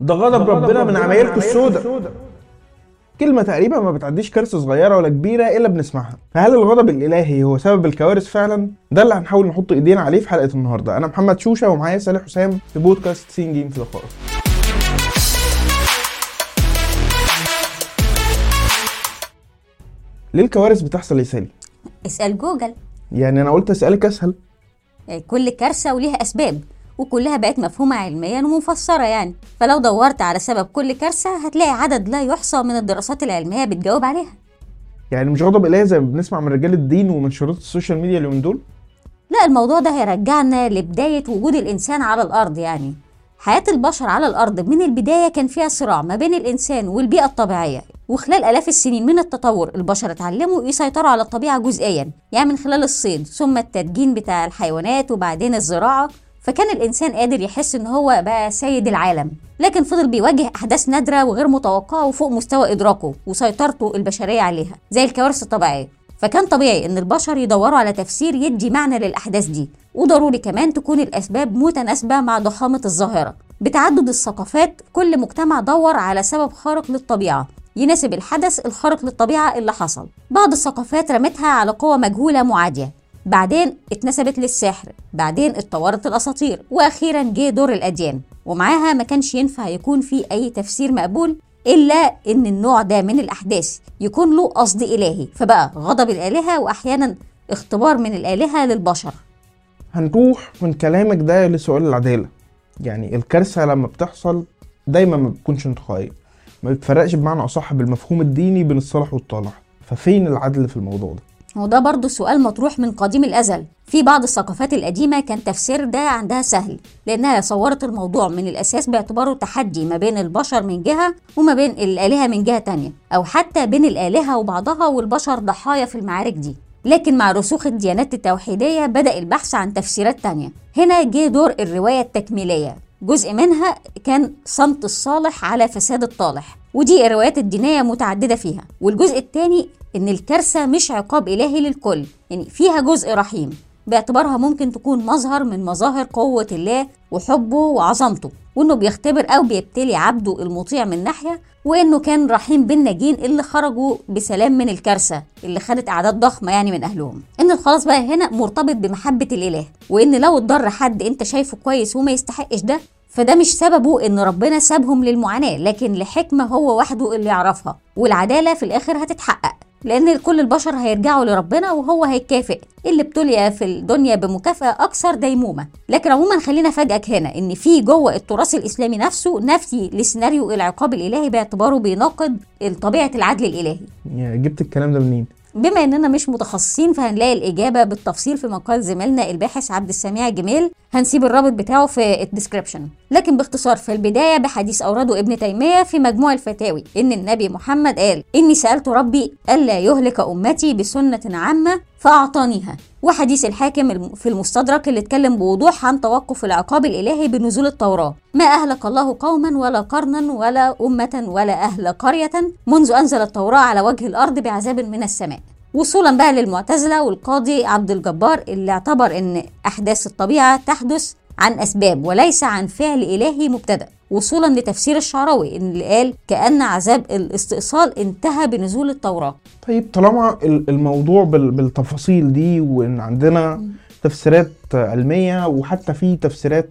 ده غضب ربنا من عمايلكم السوداء. كلمة تقريبا ما بتعديش كارثة صغيرة ولا كبيرة إلا بنسمعها. فهل الغضب الإلهي هو سبب الكوارث فعلا؟ ده اللي هنحاول نحط إيدينا عليه في حلقة النهاردة. أنا محمد شوشة ومعايا صالح حسام في بودكاست سين جيم في الخارج ليه الكوارث بتحصل يا سالي؟ اسأل جوجل. يعني أنا قلت أسألك أسهل. كل كارثة وليها أسباب. وكلها بقت مفهومة علميا ومفسرة يعني. فلو دورت على سبب كل كارثة هتلاقي عدد لا يحصى من الدراسات العلمية بتجاوب عليها. يعني مش غضب إلهي زي ما بنسمع من رجال الدين ومنشورات ال social media اليومين دول؟ لا الموضوع ده هيرجعنا لبداية وجود الإنسان على الأرض يعني. حياة البشر على الأرض من البداية كان فيها صراع ما بين الإنسان والبيئة الطبيعية. وخلال آلاف السنين من التطور البشر اتعلموا يسيطروا على الطبيعة جزئيا يعني من خلال الصيد ثم التدجين بتاع الحيوانات وبعدين الزراعة. فكان الإنسان قادر يحس إن هو بقى سيد العالم لكن فضل بيواجه أحداث نادرة وغير متوقعة وفوق مستوى إدراكه وسيطرته البشرية عليها زي الكوارث الطبيعية. فكان طبيعي إن البشر يدوروا على تفسير يدي معنى للأحداث دي وضروري كمان تكون الأسباب متناسبة مع ضخامة الظاهرة. بتعدد الثقافات كل مجتمع دور على سبب خارق للطبيعة يناسب الحدث الخارق للطبيعة اللي حصل. بعض الثقافات رمتها على قوى مجهولة معادية. بعدين اتنسبت للسحر بعدين اتطورت الأساطير وأخيرا جه دور الأديان. ومعاها ما كانش ينفع يكون في أي تفسير مقبول إلا إن النوع ده من الأحداث يكون له قصد إلهي. فبقى غضب الآلهة واحيانا اختبار من الآلهة للبشر. هنروح من كلامك ده لسؤال العدالة. يعني الكارثة لما بتحصل دايما ما بتكونش انتقائية ما بتفرقش بمعنى أصح بالمفهوم الديني بين الصالح والطالح ففين العدل في الموضوع ده؟ وده برضه سؤال مطروح من قديم الأزل. في بعض الثقافات القديمة كان تفسير ده عندها سهل لأنها صورت الموضوع من الأساس باعتباره تحدي ما بين البشر من جهة وما بين الآلهة من جهة تانية أو حتى بين الآلهة وبعضها والبشر ضحايا في المعارك دي. لكن مع رسوخ الديانات التوحيدية بدأ البحث عن تفسيرات تانية. هنا جه دور الرواية التكميلية. جزء منها كان صمت الصالح على فساد الطالح. ودي الروايات الدينية متعددة فيها. والجزء الثاني إن الكارثة مش عقاب إلهي للكل يعني فيها جزء رحيم. باعتبارها ممكن تكون مظهر من مظاهر قوة الله وحبه وعظمته وإنه بيختبر أو بيبتلي عبده المطيع من ناحية وإنه كان رحيم بالناجين اللي خرجوا بسلام من الكارثة اللي خدت أعداد ضخمة يعني من أهلهم. إن الخلاص بقى هنا مرتبط بمحبة الإله وإن لو اتضر حد أنت شايفه كويس وما يستحقش ده فده مش سببه إن ربنا سابهم للمعاناة لكن لحكمة هو وحده اللي يعرفها. والعدالة في الآخر هتتحقق لأن كل البشر هيرجعوا لربنا وهو هيكافئ. اللي ابتلي في الدنيا بمكافأة أكثر ديمومة. لكن عموما خلينا أفاجئك هنا إن في جوه التراث الإسلامي نفسه نفي لسيناريو العقاب الإلهي باعتباره بيناقض طبيعة العدل الإلهي. جبت الكلام ده منين؟ بما إننا مش متخصصين فهنلاقي الإجابة بالتفصيل في مقال زميلنا الباحث عبد السميع جميل. هنسيب الرابط بتاعه في الديسكربشن لكن باختصار في البداية بحديث اورده ابن تيمية في مجموع الفتاوي إن النبي محمد قال إني سألت ربي ألا يهلك أمتي بسنة عامة فأعطانيها. وحديث الحاكم في المستدرك اللي اتكلم بوضوح عن توقف العقاب الإلهي بنزول التوراة ما أهلك الله قوما ولا قرنا ولا أمة ولا أهل قرية منذ أنزل التوراة على وجه الأرض بعذاب من السماء. وصولا بقى للمعتزلة والقاضي عبد الجبار اللي اعتبر إن أحداث الطبيعة تحدث عن أسباب وليس عن فعل إلهي مبتدأ وصولا لتفسير الشعراوي اللي قال كأن عذاب الاستئصال انتهى بنزول التوراة. طيب طالما الموضوع بالتفاصيل دي وإن عندنا تفسيرات علمية وحتى في تفسيرات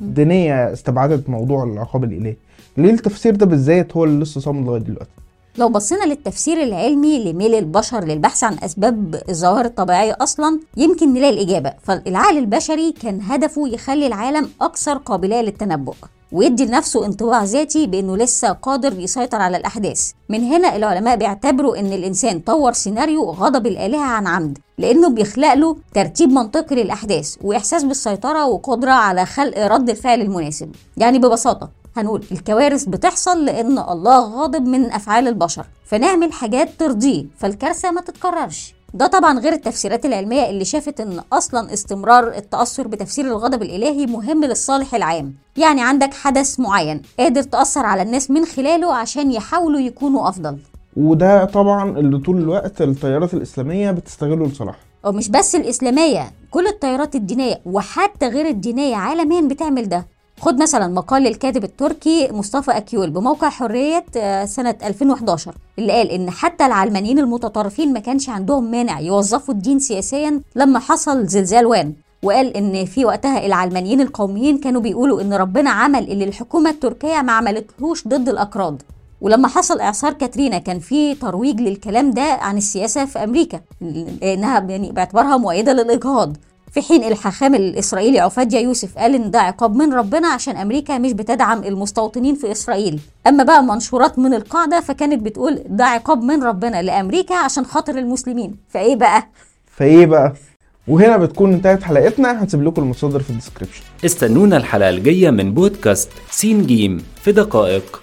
دينية استبعدت موضوع العقاب الإلهي ليه التفسير ده بالذات هو اللي لسه صامد لغاية دلوقتي؟ لو بصينا للتفسير العلمي لميل البشر للبحث عن أسباب الظواهر الطبيعية أصلا يمكن نلاقي الإجابة. فالعقل البشري كان هدفه يخلي العالم أكثر قابلية للتنبؤ ويدي لنفسه انطباع ذاتي بأنه لسه قادر يسيطر على الأحداث. من هنا العلماء بيعتبروا إن الإنسان طور سيناريو غضب الآلهة عن عمد لأنه بيخلق له ترتيب منطقي للأحداث وإحساس بالسيطرة وقدرة على خلق رد الفعل المناسب. يعني ببساطة هنقول الكوارث بتحصل لأن الله غاضب من أفعال البشر فنعمل حاجات ترضيه فالكارثة ما تتكررش. ده طبعا غير التفسيرات العلمية اللي شافت إن أصلا استمرار التأثر بتفسير الغضب الإلهي مهم للصالح العام. يعني عندك حدث معين قادر تأثر على الناس من خلاله عشان يحاولوا يكونوا أفضل. وده طبعا اللي طول الوقت التيارات الإسلامية بتستغله لصالحها ومش بس الإسلامية كل التيارات الدينية وحتى غير الدينية عالميا بتعمل ده. خد مثلا مقال الكاتب التركي مصطفى أكيول بموقع حرية آه، سنة 2011 اللي قال إن حتى العلمانيين المتطرفين ما كانش عندهم مانع يوظفوا الدين سياسيا لما حصل زلزال وان وقال إن في وقتها العلمانيين القوميين كانوا بيقولوا إن ربنا عمل اللي الحكومة التركية ما عملتهوش ضد الأكراد. ولما حصل إعصار كاترينا كان في ترويج للكلام ده عن السياسة في أمريكا لأنها يعني باعتبارها مؤيدة للإجهاض. في حين الحاخام الإسرائيلي عفاديا يوسف قال ان ده عقاب من ربنا عشان أمريكا مش بتدعم المستوطنين في إسرائيل. أما بقى منشورات من القاعدة فكانت بتقول ده عقاب من ربنا لأمريكا عشان خاطر المسلمين. فإيه بقى؟ فإيه بقى؟ وهنا بتكون انتهت حلقتنا. هنسيب لكم المصادر في ال description استنونا الحلقة الجاية من بودكاست سين جيم في دقائق.